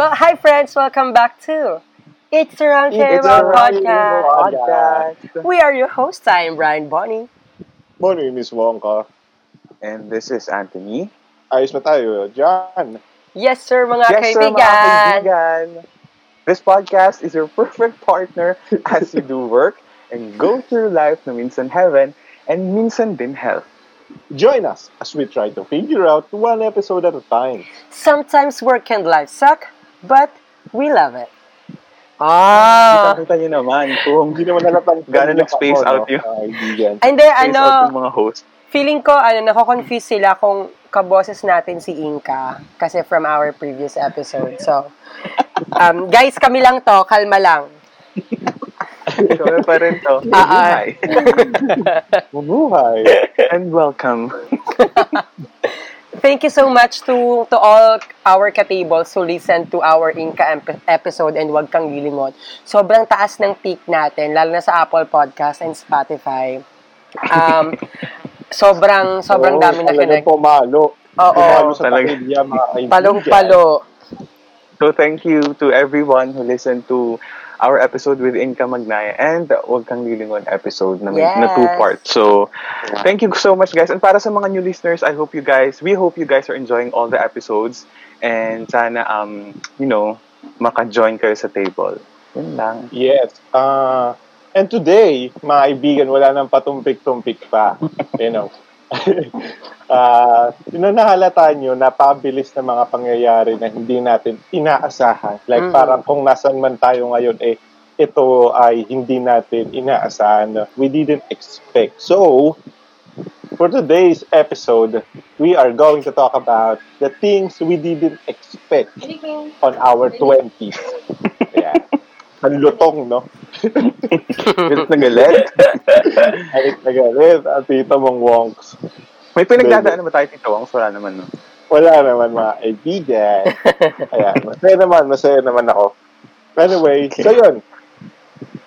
Well, hi friends, welcome back to It's Around It's Table Around Podcast. Podcast. We are your hosts. I am Brian Bonnie. Morning, Miss Wongka. And this is Anthony. Ayos na tayo dyan. Yes sir, mga yes, sir, kaibigan. mga kaibigan. This podcast is your perfect partner as you do work and go through life na minsan heaven and minsan din hell. Join us as we try to figure out one episode at a time. Sometimes work and life suck, but we love it. Ah, Kita nyo naman kung Hindi naman nalatang Gano'n nag-space out yung- Kaibigan. hindi, face ano, mga host. feeling ko, ano, nako-confuse sila kung kaboses natin si Inka kasi from our previous episode. So, um, guys, kami lang to, kalma lang. Kami pa rin to. Ah, ah. Hi. Mabuhay. And welcome. Thank you so much to to all our katables who listen to our Inka ep- episode and wag kang lilingon. Sobrang taas ng peak natin, lalo na sa Apple Podcast and Spotify. Um, sobrang, sobrang Oo, dami na kinag... Pumalo. Oo. Pumalo sa Talaga. pamilya, mga. Palong-palo. So thank you to everyone who listened to our episode with Inka Magnaya and the Huwag Kang Lilingon episode na, may, na two Yes. parts. So, thank you so much guys. And para sa mga new listeners, I hope you guys, we hope you guys are enjoying all the episodes and sana, um, you know, maka-join kayo sa table. Yun lang. Yes. Uh, and today, mga kaibigan, wala nang patumpik-tumpik pa. you know. uh, yun na nahalata nyo, napabilis na mga pangyayari na hindi natin inaasahan. Like Mhm. parang kung nasan man tayo ngayon, eh, ito ay hindi natin inaasahan. We didn't expect. So, for today's episode, we are going to talk about the things we didn't expect on our 20s. Yeah. Ang lutong, no? Galit na galit. Kahit na galit, at tito mong wonks. May pinagdadaan ba tayo dito? Ang wala naman, no? Wala naman mga kaibigan. Ayan, masaya naman, masaya naman ako. Anyway, so yun.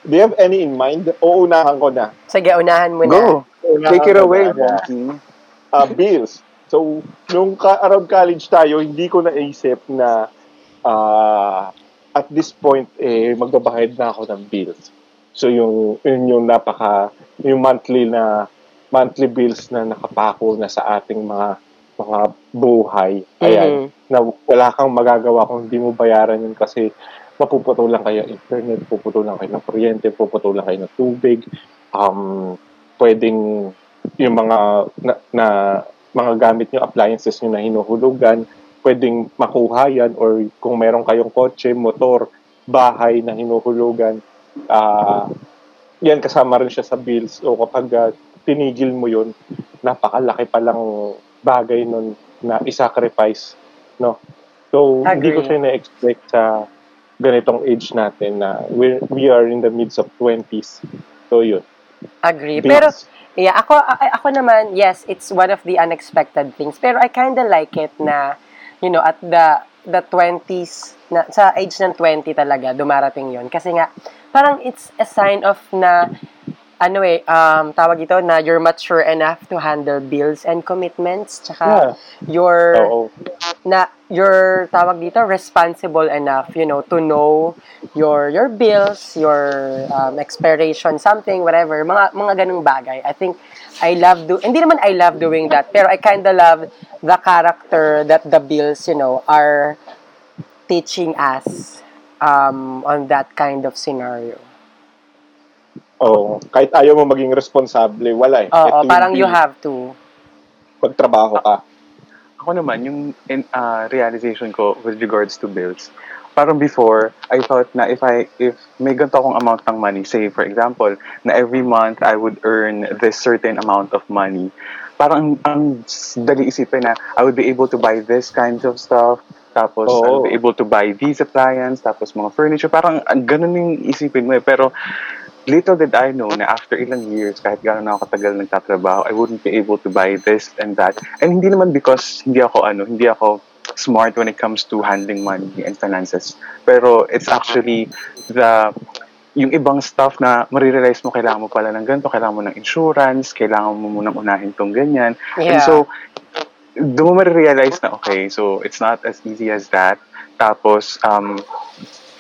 Do you have any in mind? Uunahan ko na. Sige, unahan mo na. Go! Uunahan Take it away, Monkey. uh, bills. So, nung ka- around college tayo, hindi ko naisip na ah, at this point, eh, magbabayad na ako ng bills. So, yung, yun yung napaka, yung monthly na, monthly bills na nakapako na sa ating mga, mga buhay. Ayan. Mhm. Na wala kang magagawa kung hindi mo bayaran yun kasi mapuputulan kayo ng internet, puputulan kayo ng kuryente, puputulan kayo ng tubig, um, pwedeng yung mga na, na mga gamit nyo, appliances nyo na hinuhulugan, pwedeng makuha yan or kung meron kayong kotse, motor, bahay na hinuhulugan, ah yan kasama rin siya sa bills o kapag ah, tinigil mo yun, napakalaki palang bagay nun na isacrifice, no? So, hindi ko Agree. siya na-expect sa ganitong age natin na we we are in the midst of 20s. So, yun. Agree. Bills. Pero, yeah, ako, ako naman, yes, it's one of the unexpected things. Pero I kinda like it na, you know, at the the 20s, na, sa age ng 20 talaga, dumarating yon Kasi nga, parang it's a sign of na, ano eh, um, tawag ito, na you're mature enough to handle bills and commitments. Tsaka, Yeah. you're, Oo. na you're tawag dito responsible enough you know to know your your bills your um, expiration something whatever mga mga ganung bagay i think i love do hindi naman i love doing that pero i kind of love the character that the bills you know are teaching us um on that kind of scenario Oo. Kahit ayaw mo maging responsable, wala eh. oo will parang you have to Magtrabaho ka. Ako naman, yung in, uh, realization ko with regards to bills, parang before, I thought na if I, if may ganito akong amount ng money, say for example, na every month I would earn this certain amount of money, parang ang dali isipin na I would be able to buy this kinds of stuff, tapos I Oo. would be able to buy these appliances, tapos mga furniture, parang ang ganun yung isipin mo eh. Pero little did I know na after ilang years, kahit gano'n ako katagal nagtatrabaho, I wouldn't be able to buy this and that. And hindi naman because hindi ako ano, hindi ako smart when it comes to handling money and finances. Pero it's actually the yung ibang stuff na marirealize mo kailangan mo pala ng ganito, kailangan mo ng insurance, kailangan mo munang unahin tong ganyan. And Yeah. so, doon mo marirealize na, okay, so it's not as easy as that. Tapos, um,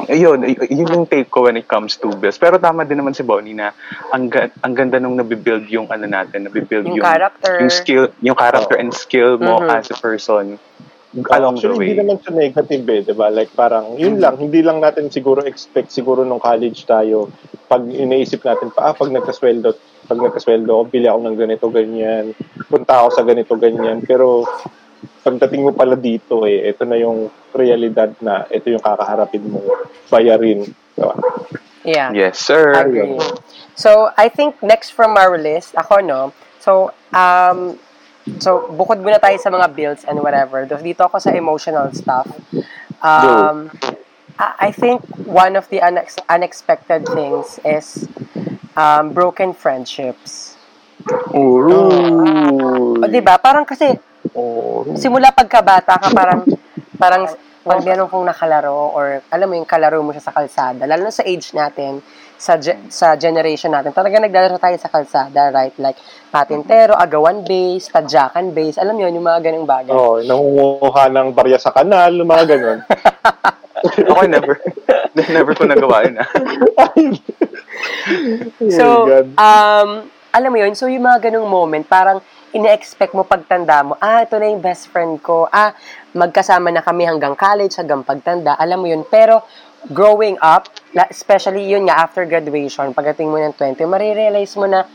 yun, y- yun yung take ko when it comes to bills. Pero tama din naman si Bonnie na ang, ga- ang ganda nung nabibuild yung ano natin, nabibuild Yung yung, character. yung skill, yung character Oo. and skill mo Mhm. as a person along the Actually, way. hindi naman siya negative eh, di ba? Like parang, yun lang, hindi lang natin siguro expect siguro nung college tayo, pag iniisip natin pa, ah, pag nagkasweldo, pag nagkasweldo ako, bili ako ng ganito, ganyan, punta ako sa ganito, ganyan. Pero, pagdating mo pala dito eh, ito na yung realidad na ito yung kakaharapin mo, bayarin. Diba? Yeah. Yes, sir. Agree. So, I think next from our list, ako, no? So, um, so, bukod muna tayo sa mga bills and whatever. Dito ako sa emotional stuff. Um, I think one of the unex- unexpected things is um, broken friendships. Ooh. O, di ba? Parang kasi, Oh, simula pagkabata ka, parang, parang, pag meron kong nakalaro or alam mo yung kalaro mo siya sa kalsada, lalo na sa age natin, sa ge- sa generation natin, talaga naglalaro tayo sa kalsada, right? Like, patintero, agawan base, tadyakan base, alam mo yun, yung mga ganung bagay. oh, nangunguha ng barya sa kanal, yung mga ganun. Ako never. never ko nagawa yun. ah. So, Oh um, alam mo yun, so yung mga ganung moment, parang ine-expect mo pagtanda mo, ah, ito na yung best friend ko, ah, magkasama na kami hanggang college, hanggang pagtanda, alam mo yun. Pero, growing up, especially yun nga, after graduation, pagdating mo ng 20, marirealize mo na,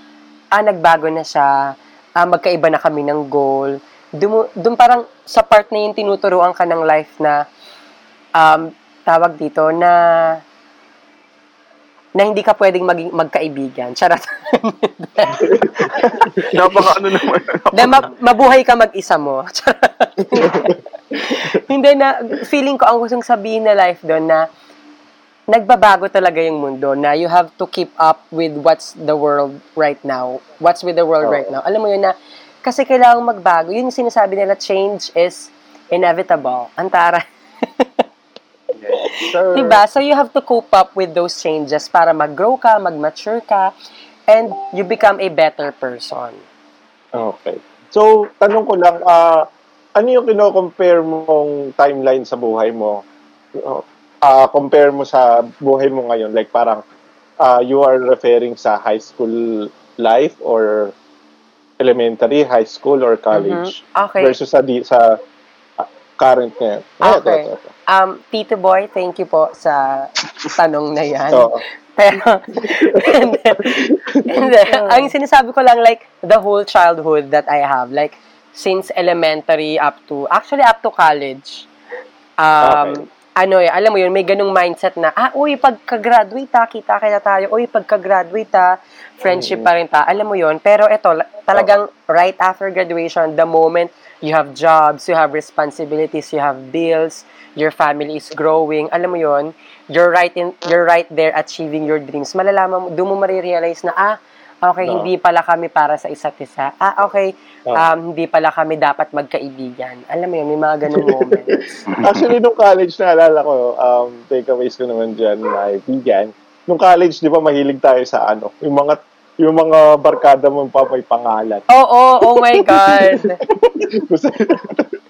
ah, nagbago na siya, ah, magkaiba na kami ng goal. Doon, doon parang, sa part na yung tinuturuan ka ng life na, um, tawag dito, na, na hindi ka pwedeng maging magkaibigan. Charot. Napaka ano naman. na ma- mabuhay ka mag-isa mo. hindi na, feeling ko ang gustong sabihin na life doon na nagbabago talaga yung mundo na you have to keep up with what's the world right now. What's with the world Oo. right now. Alam mo yun na, kasi kailangang magbago. Yun yung sinasabi nila, change is inevitable. Antara. Sir. Diba? So you have to cope up with those changes para mag-grow ka, mag-mature ka, and you become a better person. Okay. So, tanong ko lang, ah, ano yung kino-compare mong timeline sa buhay mo? Ah, compare mo sa buhay mo ngayon? Like parang, ah, you are referring sa high school life or elementary, high school, or college? Mhm. Okay. Versus sa, di, sa current ngayon. Ah, ito, Okay. ito, ito. Um, Tito Boy, thank you po sa tanong na yan. So, Pero, and then, and then, ang sinasabi ko lang, like, the whole childhood that I have, like, since elementary up to, actually up to college, um, ano eh, alam mo yun, may ganung mindset na, ah, uy, pagka-graduate ta, kita kaya tayo, uy, pagka-graduate ta, friendship pa rin ta, alam mo yun, pero ito, la- talagang right after graduation, the moment you have jobs, you have responsibilities, you have bills, your family is growing, alam mo yun, you're right in you're right there achieving your dreams. Malalaman mo, doon mo marirealize na ah, okay, No. hindi pala kami para sa isa't isa. Ah, okay, No. um, hindi pala kami dapat magkaibigan. Alam mo yun, may mga ganung moments. Actually, nung college, naalala ko, um, takeaways ko naman dyan, kaibigan. Nung college, di ba, mahilig tayo sa ano, yung mga yung mga barkada mo pa may pangalan. Oo, oh, oh, my God.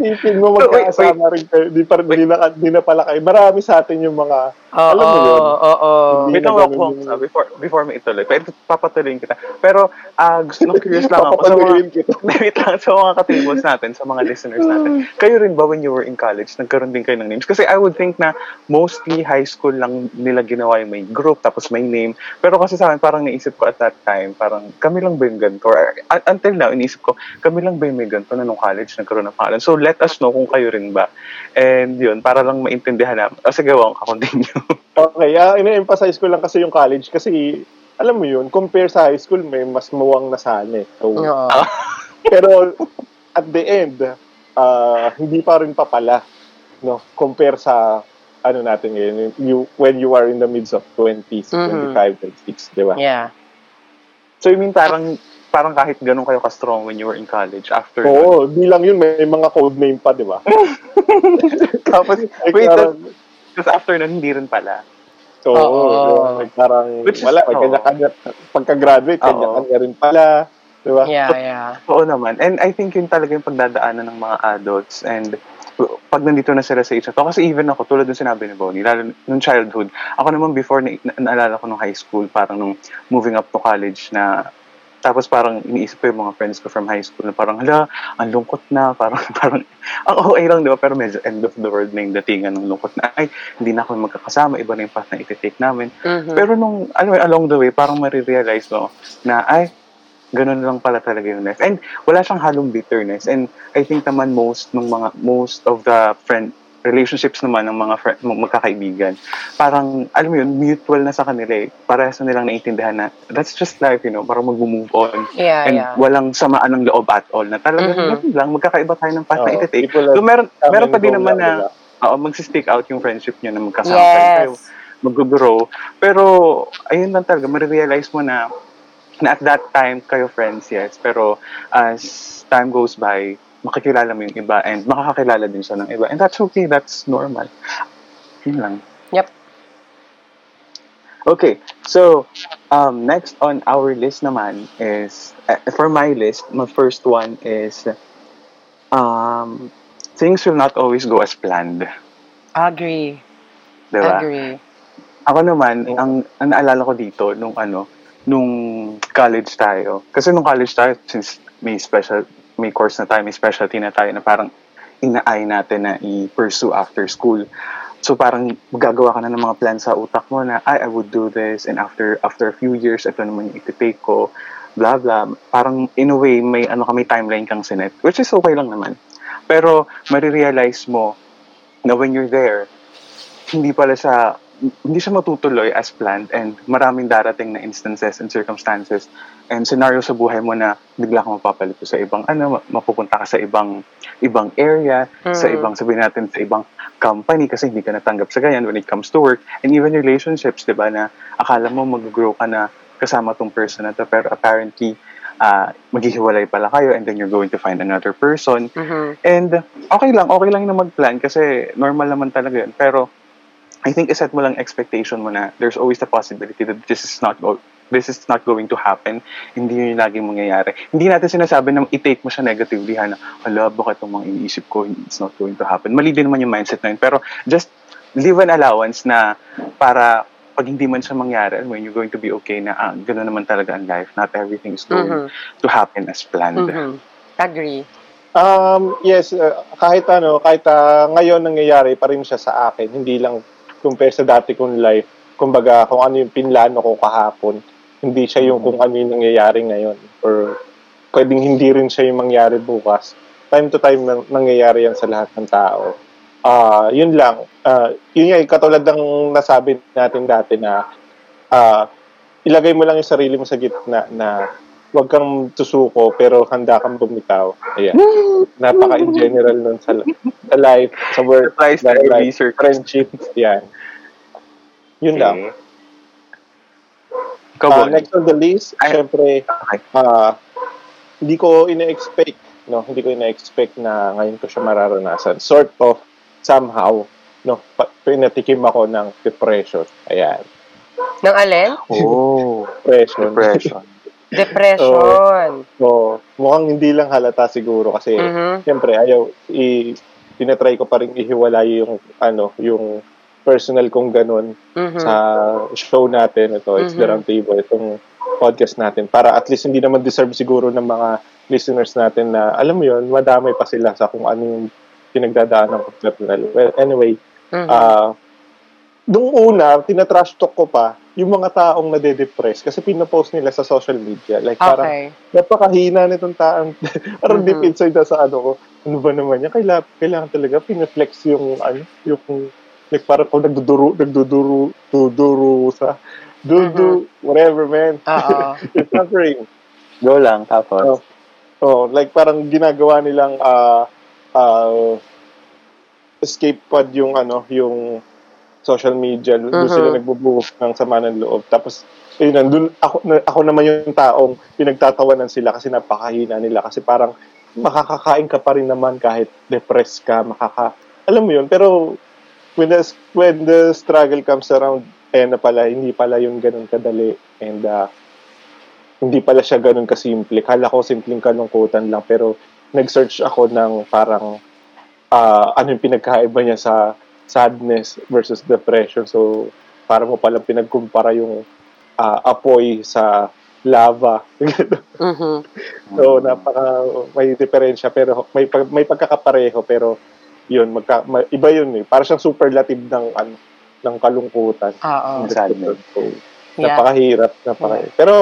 Isipin mo magkakasama rin kayo. Di, pa, di, na, di na pala kayo. Marami sa atin yung mga, Oo, alam mo yun. oo, oo. Wait lang ako uh, before before mo ituloy. Pero papatuloyin kita. Pero ah gusto nang curious lang ako sa mga kita. wait lang sa mga katribals natin, sa mga listeners natin. Kayo rin ba when you were in college, nagkaroon din kayo ng names? Kasi I would think na mostly high school lang nila ginawa yung may group tapos may name. Pero kasi sa akin parang naisip ko at that time, parang kami lang ba yung ganito? Or, uh, until now, iniisip ko, kami lang ba yung may ganito na nung college nagkaroon ng pangalan? So let us know kung kayo rin ba. And yun, para lang maintindihan namin. O sige, wang ka-continue. Okay, uh, ina-emphasize ko lang kasi yung college kasi, alam mo yun, compare sa high school, may mas muwang na sana eh. So, Oo. Pero at the end, ah, hindi pa rin pa pala, no? Compare sa ano natin ngayon, you, when you are in the midst of 20s, Mhm. 25, 26, di ba? Yeah. So you mean parang parang kahit ganun kayo ka-strong when you were in college after Oo, di lang yun, may mga code name pa, di ba? Tapos, Like, wait, parang, tapos after nun, hindi rin pala. di ba? Like, parang, Which is- wala, kanya-kanya, pagka-graduate, Oo. kanya-kanya rin pala, di ba? Yeah, yeah. Oo naman. And I think yun talaga yung pagdadaanan ng mga adults. And pag nandito na sila sa age na to, kasi even ako, tulad ng sinabi ni Bonnie, lalo nung childhood, ako naman before, na, na, naalala ko nung high school, parang nung moving up to college na tapos parang iniisip ko yung mga friends ko from high school na parang, hala, ang lungkot na, parang, parang, ang okay lang, di ba? Pero medyo end of the world na yung datingan ng lungkot na, ay, hindi na ako magkakasama, iba na yung path na iti-take namin. Mhm. Pero nung, ano, along the way, parang marirealize mo na, ay, ganun lang pala talaga yung life. And wala siyang halong bitterness. And I think naman most ng mga, most of the friend, relationships naman ng mga friend, magkakaibigan, parang, alam mo yun, mutual na sa kanila eh. Parehas na nilang naiintindihan na, that's just life, you know, parang mag-move on. Yeah, And yeah. walang samaan ng loob at all na talagang Mhm. ganun lang, magkakaiba tayo ng path na Oo, iti-take. So meron, meron pa din naman na, lang, oo, magsistick out yung friendship nyo na magkasama kayo Yes. mag-grow. Pero, ayun lang talaga, marirealize mo na, na at that time, kayo friends, yes. Pero, as time goes by, makikilala mo yung iba and makakakilala din siya ng iba. And that's okay, that's normal. Yun lang. Yep. Okay, so, um, next on our list naman is, uh, for my list, my first one is, um, things will not always go as planned. Agree. Diba? Agree. Ako naman, ang, ang naalala ko dito, nung ano, nung college tayo. Kasi nung college tayo, since may special, may course na tayo, may specialty na tayo na parang inaay natin na i-pursue after school. So parang gagawa ka na ng mga plans sa utak mo na, ay, I would do this, and after after a few years, ito naman yung iti-take ko, blah, blah. Parang in a way, may, ano may timeline kang sinet, which is okay lang naman. Pero, marirealize mo na when you're there, hindi pala siya hindi siya matutuloy as planned and maraming darating na instances and circumstances and scenario sa buhay mo na bigla kang mapapalito sa ibang ano, mapupunta ka sa ibang ibang area, sa Mhm. ibang sabihin natin sa ibang company kasi hindi ka natanggap sa ganyan when it comes to work and even relationships, 'di ba na akala mo mag-grow ka na kasama tong person na to pero apparently ah maghihiwalay pala kayo and then you're going to find another person Mhm. And okay lang, okay lang na mag-plan kasi normal naman talaga yun. Pero I think iset mo lang expectation mo na there's always the possibility that this is not go this is not going to happen. Hindi yun yung laging mangyayari. Hindi natin sinasabi na i-take mo siya negatively ha, na, hala, bakit itong mga iniisip ko, it's not going to happen. Mali din naman yung mindset na yun. Pero just leave an allowance na para pag hindi man siya mangyari, when you're going to be okay na, ah, gano'n naman talaga ang life. Not everything is going to happen as planned. Mhm. Agree. Um, yes, uh, kahit ano, kahit uh, ngayon nangyayari pa rin siya sa akin, hindi lang compare sa dati kong life. Kumbaga, kung ano yung pinlano ko kahapon, hindi siya yung kung ano yung nangyayari ngayon. Or pwedeng hindi rin siya yung mangyari bukas. Time to time nang, nangyayari yan sa lahat ng tao. Ah, yun lang. Ah, yun nga, katulad ng nasabi natin dati na ah, ilagay mo lang yung sarili mo sa gitna na huwag kang tusuko pero handa kang bumitaw. Ayan. Napaka-in general nun sa, sa life, sa work, Surprise sa to life, be friendship. Yan. Yun lang. Okay. Ikaw, Ah, Bonnie. next on the list, Ay. syempre, Okay. ah, hindi ko ina-expect, no? Hindi ko ina-expect na ngayon ko siya mararanasan. Sort of, somehow, no? Pa- pinatikim ako ng depression. Ayan. Nang alin? Oh, Depression. depression. Depression. So, mukhang hindi lang halata siguro kasi Mhm. siyempre ayaw i tinatry ko pa rin ihiwalay yung ano, yung personal kong ganun Mhm. sa show natin ito, it's the Mhm. round table itong podcast natin para at least hindi naman deserve siguro ng mga listeners natin na alam mo yun, madamay pa sila sa kung ano yung pinagdadaanan ko personal. Well, anyway, Mhm. ah nung una, tinatrash talk ko pa yung mga taong nade-depress kasi pinopost nila sa social media. Like, parang okay. napakahina nitong taong parang Mhm. deep inside na sa ano ko. Ano ba naman yan? Kailangan, kailangan talaga pineflex yung ano, yung like parang kung nagduduro, nagduduro, duduro sa dudu, whatever man. Oo. It's suffering. Go lang, tapos. Oh, like parang ginagawa nilang ah ah, escape pod yung ano, yung social media. Doon Mhm. sila nagbubuhos ng sama ng loob. Tapos, yun, nandun, ako, na- ako naman yung taong pinagtatawanan sila kasi napakahina nila. Kasi parang makakakain ka pa rin naman kahit depressed ka, makaka... Alam mo yun, pero when the, when the struggle comes around, eh na pala, hindi pala yun ganun kadali. And ah, hindi pala siya ganun kasimple. Kala ko simpleng kalungkutan lang, pero nag-search ako ng parang ah, ano yung pinagkaiba niya sa sadness versus depression. So, para mo palang pinagkumpara yung ah, apoy sa lava. Mhm. so, napaka may diferensya pero may pag- may pagkakapareho pero yun magka, ma- iba yun eh. Para siyang superlative ng ano ng kalungkutan. Oo. Ang sadness. So, Yeah. napakahirap, napaka Pero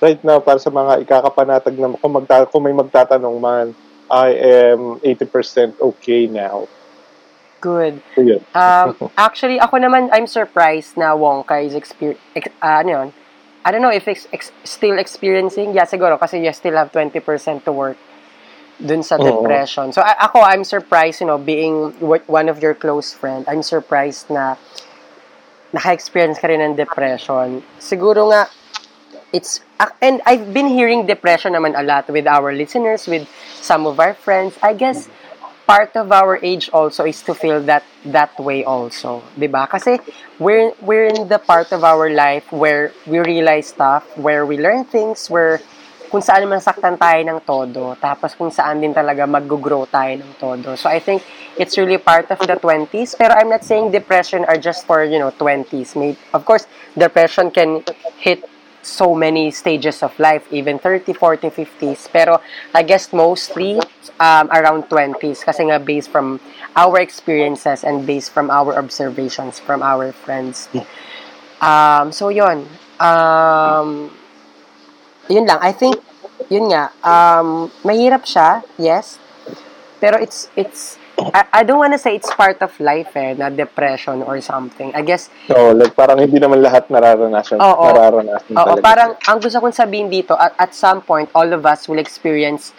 right now para sa mga ikakapanatag na kung, magta, kung may magtatanong man, I am 80% okay now. Good. So, yun. Um, actually, ako naman, I'm surprised na Wonka is exper- ex- ah, ano yun? I don't know if it's ex- still experiencing. Yeah, siguro, kasi you still have 20% to work dun sa Oo. depression. So, a- ako, I'm surprised, you know, being w- one of your close friend, I'm surprised na naka-experience ka rin ng depression. Siguro nga, it's, ah, and I've been hearing depression naman a lot with our listeners, with some of our friends. I guess, part of our age also is to feel that that way also, 'di ba? Kasi we're we're in the part of our life where we realize stuff, where we learn things, where kung saan masaktan tayo ng todo, tapos kung saan din talaga mag-grow tayo ng todo. So I think it's really part of the 20s, pero I'm not saying depression are just for, you know, 20s. May, of course, depression can hit so many stages of life, even 30, 40, 50s. Pero I guess mostly um, around 20s kasi nga based from our experiences and based from our observations from our friends. Um, so yon um, yun lang. I think, yun nga, um, mahirap siya, yes. Pero it's, it's, I, I don't wanna say it's part of life eh, na depression or something. I guess, So, like, parang hindi naman lahat nararanasan. Oo. nararanasan Oo, talaga. parang ang gusto kong sabihin dito, at, at some point, all of us will experience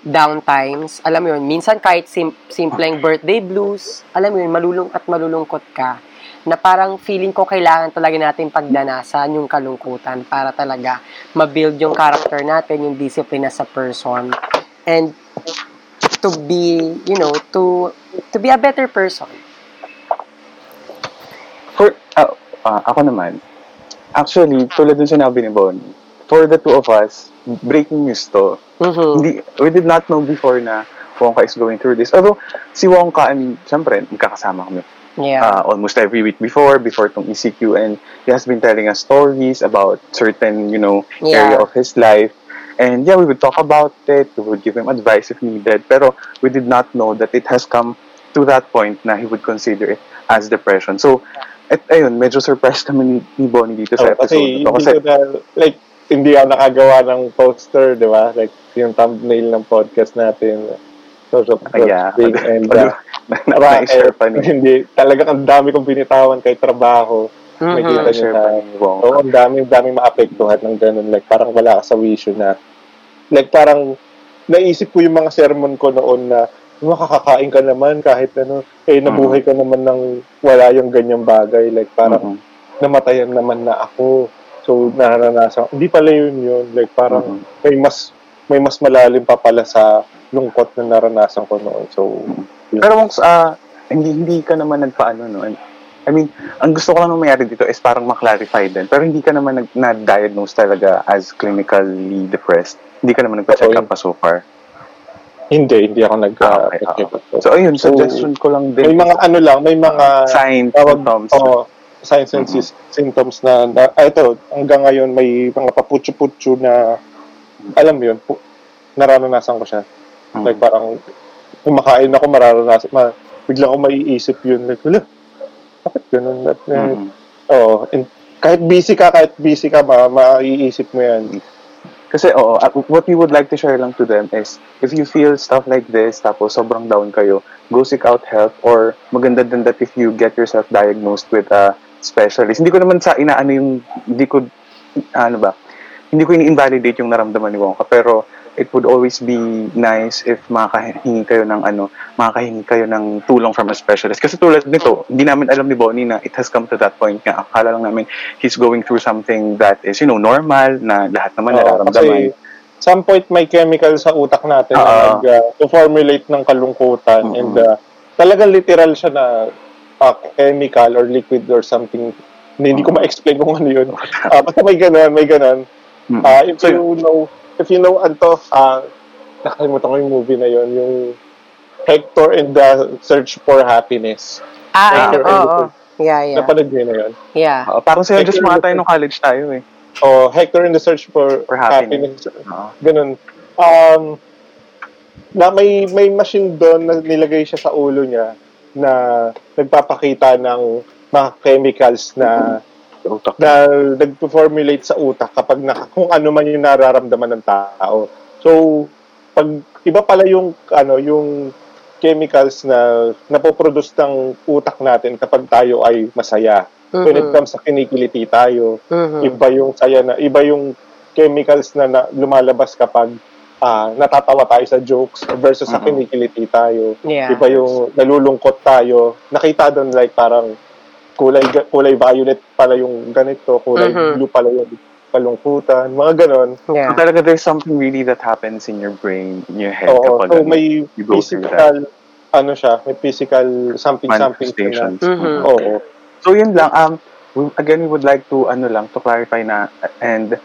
downtimes. Alam mo yun, minsan kahit sim- simpleng birthday blues, alam mo yun, malulung at malulungkot ka, na parang feeling ko kailangan talaga natin pagdanasan yung kalungkutan para talaga ma-build yung character natin, yung discipline as a person, and to be, you know, to to be a better person. For, ah, ah, ako naman, actually, tulad dun sinabi ni Bonnie, for the two of us, breaking news to, Mhm. hindi, we did not know before na Wongka is going through this. Although, si Wongka, I mean, syempre, magkakasama kami Yeah. uh, almost every week before, before tong ECQ, and he has been telling us stories about certain, you know, Yeah. area of his life. And yeah, we would talk about it, we would give him advice if needed, pero we did not know that it has come to that point na he would consider it as depression. So, at ayun, medyo surprised kami ni, ni Bonnie dito sa Oh, episode kasi, na to. hindi Kasi, ko na, like, hindi ako nakagawa ng poster, di ba? Like, yung thumbnail ng podcast natin. So, so, Ah, yeah. and, uh, na-share pa ni, hindi, talagang ang dami kong binitawan kay trabaho. May Mhm. kita na-share pa ni Wongka. Oo, ang dami, ang daming maapektuhan ng ganun. Like, parang wala ka sa wisyo na, like, parang, naisip ko yung mga sermon ko noon na, makakakain ka naman kahit ano, eh, nabuhay ka naman ng wala yung ganyang bagay. Like, parang, Mhm. namatayan naman na ako. So, naranasan. Hindi pala yun yun. Like, parang, Mhm. may mas, may mas malalim pa pala sa lungkot na naranasan ko noon. So, yun. Pero ah, hindi hindi ka naman nagpaano no. I mean, ang gusto ko lang mayari dito is parang ma-clarify din. Pero hindi ka naman nag, na-diagnose talaga as clinically depressed. Hindi ka naman nagpa-check up pa so far. hindi, hindi ako nag Ah, okay, up. So, ayun, So, suggestion ko lang din. may mga ano lang, may mga signs, tawag, symptoms. oh, signs and sis- symptoms na, na ah, ito, hanggang ngayon may mga paputsu-putsu na, alam mo yun, pu- nararanasan ko siya. Mhm. Like parang, kumakain ako, mararanasan, ma, bigla ko maiisip yun, like, wala, bakit ganun? At, Mhm. Oo. and kahit busy ka, kahit busy ka, ma maiisip mo yan. Kasi, oo, uh, what we would like to share lang to them is, if you feel stuff like this, tapos sobrang down kayo, go seek out help, or maganda din that if you get yourself diagnosed with a specialist. Hindi ko naman sa inaano yung, hindi ko, ano ba, hindi ko ini-invalidate yung naramdaman ni Wongka, pero it would always be nice if makakahingi kayo ng ano, makakahingi kayo ng tulong from a specialist. Kasi tulad nito, hindi namin alam ni Bonnie na it has come to that point nga. Akala lang namin he's going through something that is, you know, normal, na lahat naman Oo, nararamdaman. kasi some point may chemical sa utak natin na Oo. nag, uh, to formulate ng kalungkutan Mhm. and uh, talagang literal siya na uh, chemical or liquid or something hindi, hindi ko ma-explain kung ano yun. Uh, basta may ganon, may ganon. Mm. Uh, if So, you know, if you know, Anto, uh, nakalimutan ko yung movie na yun, yung Hector and the Search for Happiness. Ah, Hector the oo. Yeah, yeah. Napanood niyo na yun? Yeah. Oo, parang sa just mga tayo nung college tayo eh. Oh, Hector and the Search for, For Happiness. Happiness. Oo. Ganun. Um, na may may machine doon na nilagay siya sa ulo niya na nagpapakita ng mga chemicals na Utak. na nagpo-formulate sa utak kapag na, kung ano man yung nararamdaman ng tao. So, pag iba pala yung ano yung chemicals na napoproduce ng utak natin kapag tayo ay masaya. When it Mhm. comes sa kinikiliti tayo, Mhm. iba yung saya na iba yung chemicals na, na lumalabas kapag ah, natatawa tayo sa jokes versus sa Mhm. kinikiliti tayo. Yeah. Iba yung nalulungkot tayo. Nakita doon like parang kulay kulay violet pala yung ganito, kulay Mhm. blue pala yung kalungkutan, mga ganon. So Yeah. talaga there's something really that happens in your brain, in your head Oo, kapag so ano, may you go physical ano siya, may physical something something na. Mhm. Oo. So yun lang um we- again we would like to ano lang to clarify na and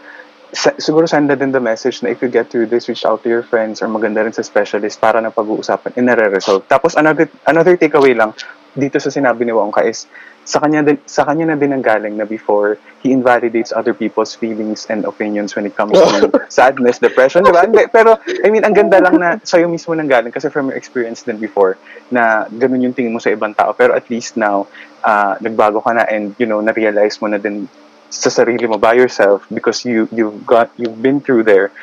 sa, siguro send na din the message na if you get through this reach out to your friends or maganda rin sa specialist para na pag-uusapan and nare-resolve. Tapos another another takeaway lang dito sa sinabi ni Wongka is sa kanya din, sa kanya na din ang galing na before he invalidates other people's feelings and opinions when it comes to sadness, depression, di ba? Pero, I mean, ang ganda lang na sa'yo mismo nang galing kasi from your experience din before na ganun yung tingin mo sa ibang tao. Pero at least now, ah, nagbago ka na and, you know, na-realize mo na din sa sarili mo by yourself because you you've got you've been through there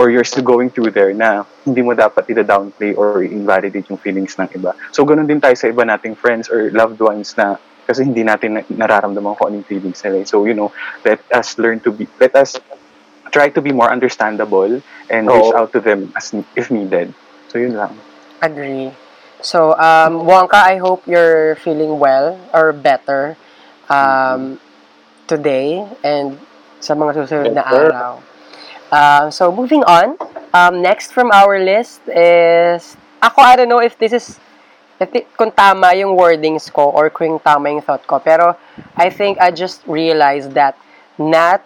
or you're still going through there na hindi mo dapat ida-downplay or invalidate yung feelings ng iba. So, ganun din tayo sa iba nating friends or loved ones na kasi hindi natin na- nararamdaman kung anong feelings nila. eh. So, you know, let us learn to be, let us try to be more understandable and reach Oo. out to them as if needed. So, yun lang. Agree. So, um, Wonka, I hope you're feeling well or better um, today and sa mga susunod na araw. Um, so, moving on. Um, next from our list is, ako, I don't know if this is, if it- kung tama yung wordings ko or kung tama yung thought ko, pero I think I just realized that not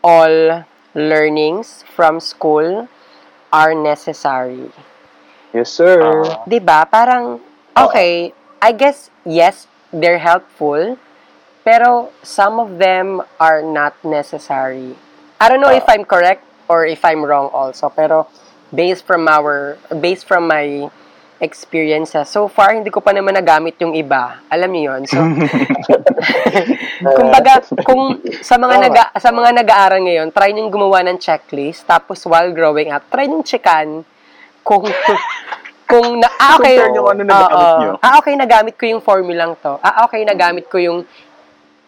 all learnings from school are necessary. Yes, sir. Ah. 'di ba? Parang okay, I guess yes, they're helpful, pero some of them are not necessary. I don't know if I'm correct or if I'm wrong also, pero based from our based from my experiences, so far hindi ko pa naman nagamit yung iba. Alam niyo 'yon. So kumbaga kung sa mga naga, sa mga nag-aaral ngayon, try niyo gumawa ng checklist tapos while growing up, try niyo checkan kung kung na ah, okay yung ano na nagamit Oo. niyo. ah okay nagamit ko yung formulang to ah okay nagamit ko yung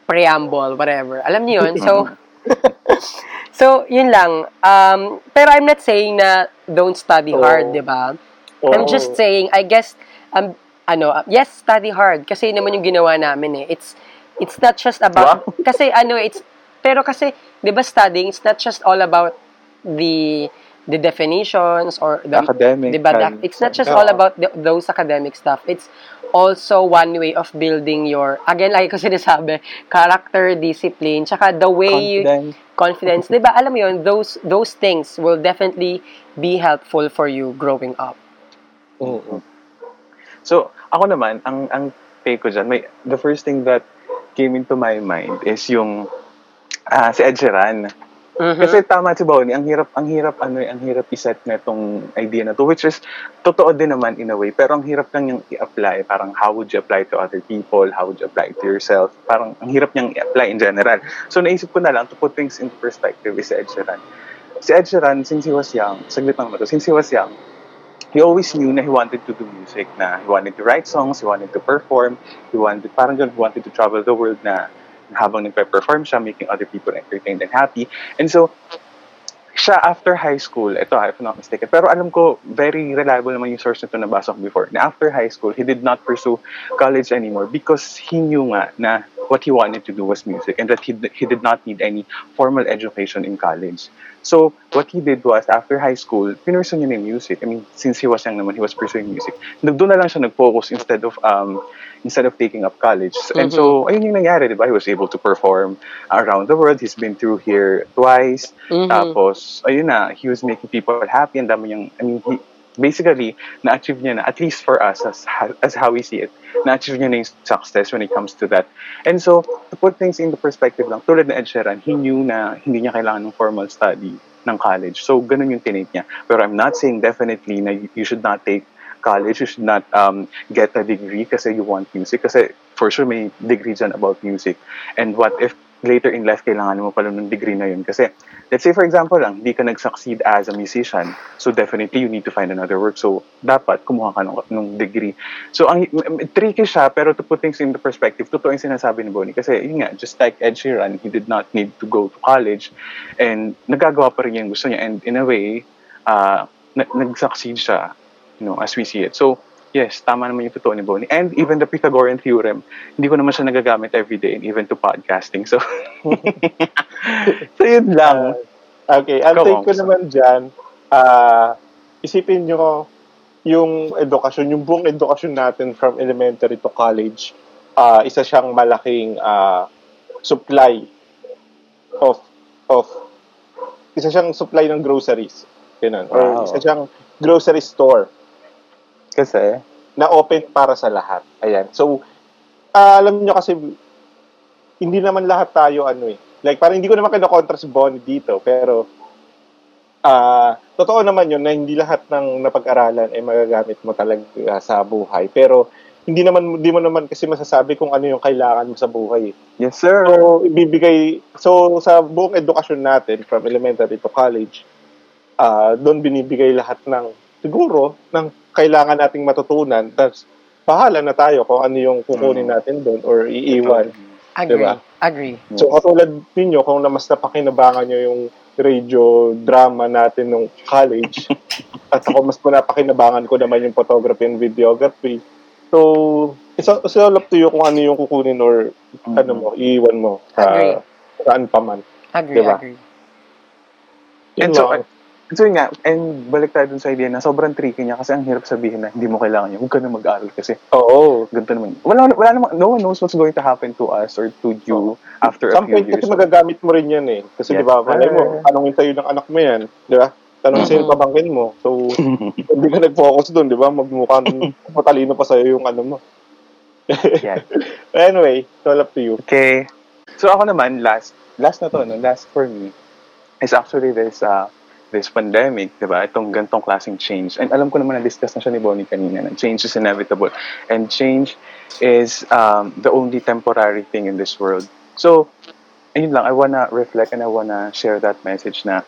preamble whatever alam niyo yun so so yun lang um pero I'm not saying na don't study hard Oo. di ba I'm Oo. just saying I guess um ano yes study hard kasi naman yung ginawa namin eh it's it's not just about kasi ano it's pero kasi 'di ba studying it's not just all about the the definitions or the Academic, Diba? That- It's not just all about the, those academic stuff. It's also one way of building your, again, like ko sinasabi, character, discipline, tsaka the way you, Confident. confidence. Diba? Alam mo yun, those, those things will definitely be helpful for you growing up. Mm-mm. So, ako naman, ang ang take ko dyan, may, the first thing that came into my mind is yung ah, si Ed Sheeran. Mhm. Kasi tama si Bonnie, ang hirap ang hirap ano, eh, ang hirap i-set na itong idea na to which is totoo din naman in a way, pero ang hirap lang yung i-apply, parang how would you apply to other people, how would you apply to yourself? Parang ang hirap niyang i-apply in general. So naisip ko na lang to put things into perspective is Ed Sheeran. Si Ed Sheeran since he was young, saglit lang to, since he was young, he always knew na he wanted to do music, na he wanted to write songs, he wanted to perform, he wanted, parang ganun, he wanted to travel the world na habang nagpe-perform siya, making other people entertained and happy. And so, siya after high school, ito ha, if I'm not mistaken, pero alam ko, very reliable naman yung source nito nabasa ko before, na after high school, he did not pursue college anymore because he knew nga na what he wanted to do was music and that he, he did not need any formal education in college. So, what he did was, after high school, pinursu niya na yung music. I mean, since he was young naman, he was pursuing music. Doon na lang siya nag-focus instead of, um, instead of taking up college. And so, ayun yung nangyari, di ba? He was able to perform around the world. He's been through here twice. Mhm. Tapos, ayun na, he was making people happy. Ang dami niyang, I mean, he, basically, na-achieve niya na, at least for us, as, as how we see it, na-achieve niya na yung success when it comes to that. And so, to put things in the perspective lang, tulad na Ed Sheeran, he knew na hindi niya kailangan ng formal study ng college. So, ganun yung tinake niya. Pero I'm not saying definitely na you should not take college, you should not um, get a degree kasi you want music. Kasi for sure may degree dyan about music. And what if later in life kailangan mo pala ng degree na yun? Kasi let's say for example lang, hindi ka nag-succeed as a musician. So definitely you need to find another work. So dapat kumuha ka ng, ng degree. So ang tricky siya pero to put things in the perspective, totoo yung sinasabi ni Bonnie. Kasi yun nga, just like Ed Sheeran, he did not need to go to college and nagagawa pa rin yung gusto niya. And in a way, uh, nag-succeed siya you know, as we see it. So, yes, tama naman yung totoo ni Bonnie. And even the Pythagorean theorem, hindi ko naman siya nagagamit every day and even to podcasting. So, so yun lang. Uh, okay, ang take ko naman dyan, uh, isipin nyo yung edukasyon, yung buong edukasyon natin from elementary to college, uh, isa siyang malaking uh, supply of of isa siyang supply ng groceries. Ganun. Wow. Or isa siyang grocery store kasi? Na open para sa lahat. Ayan. So, uh, alam nyo kasi, hindi naman lahat tayo ano eh. Like, parang hindi ko naman kinakontra si Bonnie dito, pero, uh, totoo naman yun na hindi lahat ng napag-aralan ay magagamit mo talaga sa buhay. Pero, hindi naman hindi mo naman kasi masasabi kung ano yung kailangan mo sa buhay. Yes, sir. So, ibibigay so sa buong edukasyon natin from elementary to college, uh, doon binibigay lahat ng siguro ng kailangan nating matutunan. Tapos, bahala na tayo kung ano yung kukunin mm. natin doon or iiwan. Agree. Diba? Agree. So, katulad ninyo, kung na mas napakinabangan nyo yung radio drama natin nung college, at ako mas napakinabangan ko naman yung photography and videography. So, it's, it's all up to you kung ano yung kukunin or mm-hmm. ano mo, iiwan mo sa agree. saan pa man. Agree, diba? agree. And so, So yun nga, and balik tayo dun sa idea na sobrang tricky niya kasi ang hirap sabihin na hindi mo kailangan yun. Huwag ka na mag-aral kasi, oo, ganito naman. Wala, wala naman, no one knows what's going to happen to us or to you oh. after Some a few years. Kasi magagamit mo rin yan eh. Kasi yes. di ba, malay mo, tanongin tayo ng anak mo yan, di ba? Tanong sa'yo mm-hmm. pabangkin mo. So, hindi ka nag-focus doon, di ba? Magmukhang matalino pa sa'yo yung ano mo. yeah. anyway, it's all up to you. Okay. So ako naman, last, last na to, no? last for me, is actually this, uh, this pandemic, di ba? Itong gantong klaseng change. And alam ko naman na-discuss na siya ni Bonnie kanina na change is inevitable. And change is um, the only temporary thing in this world. So, ayun lang, I wanna reflect and I wanna share that message na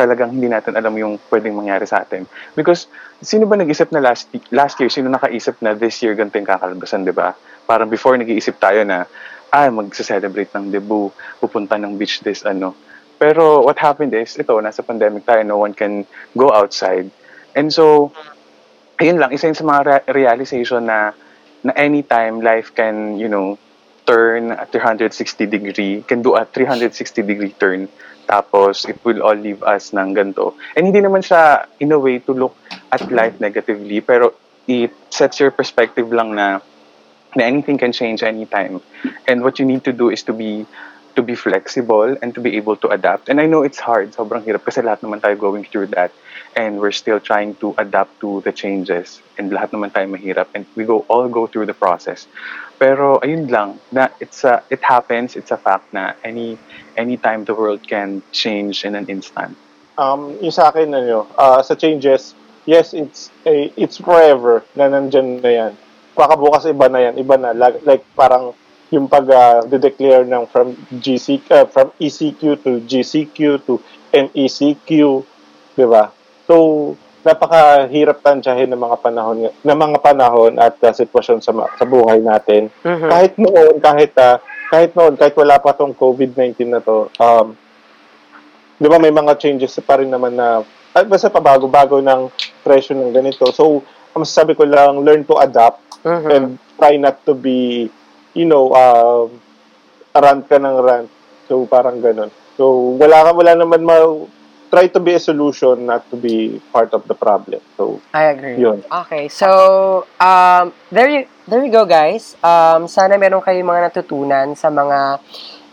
talagang hindi natin alam yung pwedeng mangyari sa atin. Because, sino ba nag-isip na last, last year, sino nakaisip na this year ganito yung kakalabasan, di ba? Parang before nag-iisip tayo na, ah, mag-celebrate ng debut, pupunta ng beach this, ano, pero what happened is, ito, nasa pandemic tayo, no one can go outside. And so, ayun lang, isa yun sa mga re- realization na, na anytime life can, you know, turn a 360 degree, can do a 360 degree turn. Tapos, it will all leave us ng ganito. And hindi naman siya, in a way, to look at life negatively, pero it sets your perspective lang na, na anything can change anytime. And what you need to do is to be to be flexible and to be able to adapt. And I know it's hard, sobrang hirap kasi lahat naman tayo going through that and we're still trying to adapt to the changes and lahat naman tayo mahirap and we go all go through the process. Pero ayun lang, na it's a, it happens, it's a fact na any anytime the world can change in an instant. Um, yung sa akin ano, uh, sa changes, yes, it's a, it's forever na nandiyan na yan. Pakabukas iba na yan, iba na like, like parang yung pag uh, declare ng from GC uh, from ECQ to GCQ to NECQ, 'di ba? So napakahirap tansyahin ng mga panahon ng mga panahon at uh, sitwasyon sa sa buhay natin. Mm-hmm. Kahit noon, kahit uh, kahit noon, kahit wala pa tong COVID-19 na to, um, 'di ba may mga changes pa rin naman na at basta pabago-bago ng presyo ng ganito. So, ang masasabi ko lang, learn to adapt mm-hmm. and try not to be you know, uh, rant ka ng rant. So, parang ganun. So, wala ka, wala naman ma, try to be a solution, not to be part of the problem. So, I agree. Yun. Okay, so, um, there you, there you go, guys. Um, sana meron kayong mga natutunan sa mga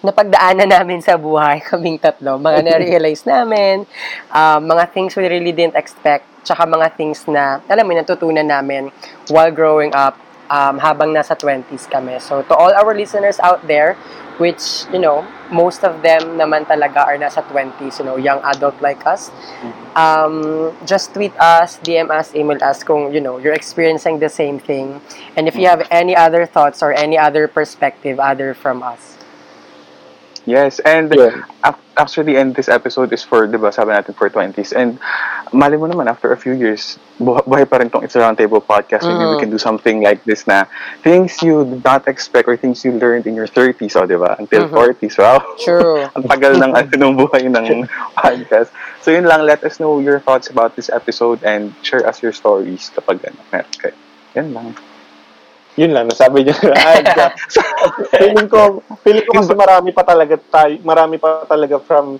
napagdaanan namin sa buhay, kaming tatlo. Mga na-realize namin, um, mga things we really didn't expect, tsaka mga things na, alam mo, natutunan namin while growing up um, habang nasa 20s kami. So, to all our listeners out there, which, you know, most of them naman talaga are nasa 20s, you know, young adult like us, um, just tweet us, DM us, email us kung, you know, you're experiencing the same thing. And if you have any other thoughts or any other perspective other from us. Yes, and Yeah. ac- actually, and this episode is for, di ba, sabi natin for 20s. And mali mo naman, after a few years, buha- buhay pa rin tong It's a Roundtable podcast. Maybe we Mhm. can do something like this na things you did not expect or things you learned in your 30s, oh, di ba? Until Mhm. 40s. Wow. True. Ang tagal ng, ano, ng buhay ng podcast. So yun lang, let us know your thoughts about this episode and share us your stories kapag ano, meron kayo. Yan lang. Yun lang, nasabi niya. Ay, feeling ko, feeling ko kasi marami pa talaga tayo, marami pa talaga from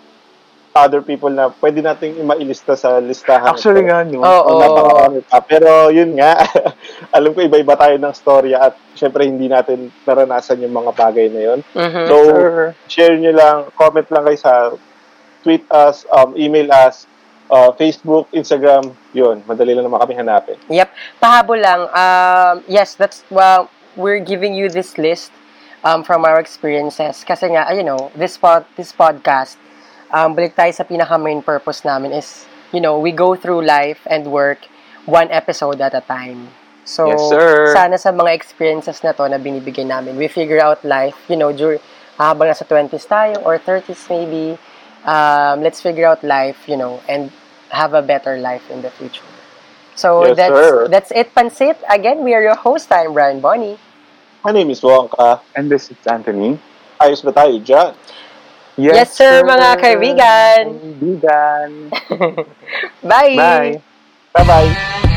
other people na pwede nating mailista sa listahan. Actually nga, no? Oo. Napakarami pa. Pero yun nga, alam ko iba-iba tayo ng storya at syempre hindi natin naranasan yung mga bagay na yun. Mhm. So, Sure. share nyo lang, comment lang kayo sa tweet us, um, email us, uh, Facebook, Instagram, yun, madali lang naman kami hanapin. Yep. Pahabol lang. Um, yes, that's, well, we're giving you this list um, from our experiences. Kasi nga, you know, this pod, this podcast, um, balik tayo sa pinaka-main purpose namin is, you know, we go through life and work one episode at a time. So, Yes, sir. sana sa mga experiences na to na binibigay namin, we figure out life, you know, dur- habang nasa 20s tayo or 30s maybe, um, let's figure out life, you know, and have a better life in the future. So Yes, that's sir. that's it, Pansit. Again, we are your host. I'm Brian Bonnie. My name is Wongka. And this is Anthony. Ayos ba tayo dyan? Yes, sir, mga kaibigan. Kaibigan. Bye! Bye. Bye-bye!